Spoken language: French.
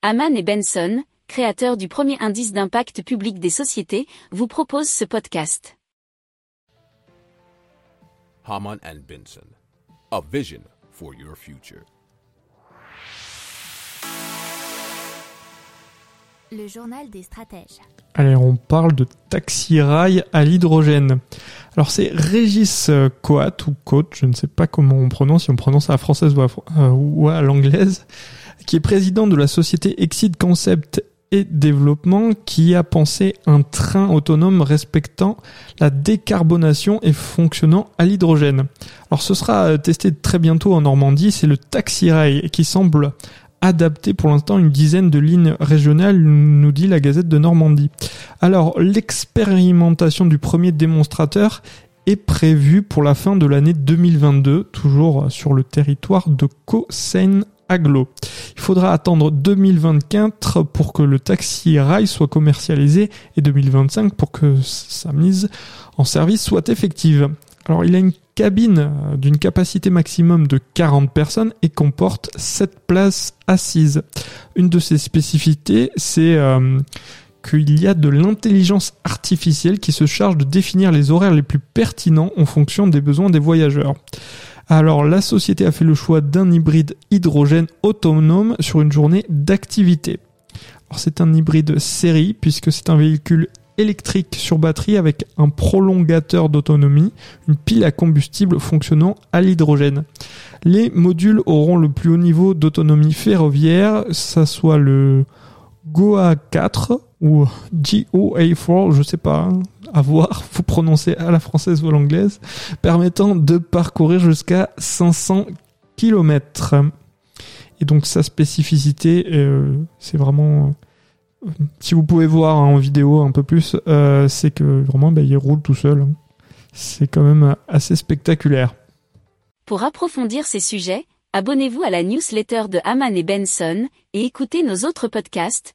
Haman et Benson, créateurs du premier indice d'impact public des sociétés, vous proposent ce podcast. Haman and Benson, a vision for your future. Le journal des stratèges. Allez, on parle de taxi-rail à l'hydrogène. Alors c'est Régis euh, Coat ou Coat, je ne sais pas comment on prononce, si on prononce à la française ou à, euh, ou à l'anglaise, qui est président de la société Exit Concept et Développement qui a pensé un train autonome respectant la décarbonation et fonctionnant à l'hydrogène. Alors ce sera euh, testé très bientôt en Normandie, c'est le Taxi Rail qui semble adapté pour l'instant une dizaine de lignes régionales, nous dit la Gazette de Normandie. Alors, l'expérimentation du premier démonstrateur est prévue pour la fin de l'année 2022, toujours sur le territoire de Cosseine Il faudra attendre 2024 pour que le taxi rail soit commercialisé et 2025 pour que sa mise en service soit effective. Alors il a une cabine euh, d'une capacité maximum de 40 personnes et comporte 7 places assises. Une de ses spécificités, c'est euh, qu'il y a de l'intelligence artificielle qui se charge de définir les horaires les plus pertinents en fonction des besoins des voyageurs. Alors la société a fait le choix d'un hybride hydrogène autonome sur une journée d'activité. c'est un hybride série puisque c'est un véhicule électrique sur batterie avec un prolongateur d'autonomie, une pile à combustible fonctionnant à l'hydrogène. Les modules auront le plus haut niveau d'autonomie ferroviaire, ça soit le GOA 4 ou GOA4, je sais pas, hein, à voir, vous prononcez à la française ou à l'anglaise, permettant de parcourir jusqu'à 500 km. Et donc sa spécificité, euh, c'est vraiment si vous pouvez voir en vidéo un peu plus, euh, c'est que vraiment bah, il roule tout seul. Hein. C'est quand même assez spectaculaire. Pour approfondir ces sujets, abonnez-vous à la newsletter de Haman et Benson et écoutez nos autres podcasts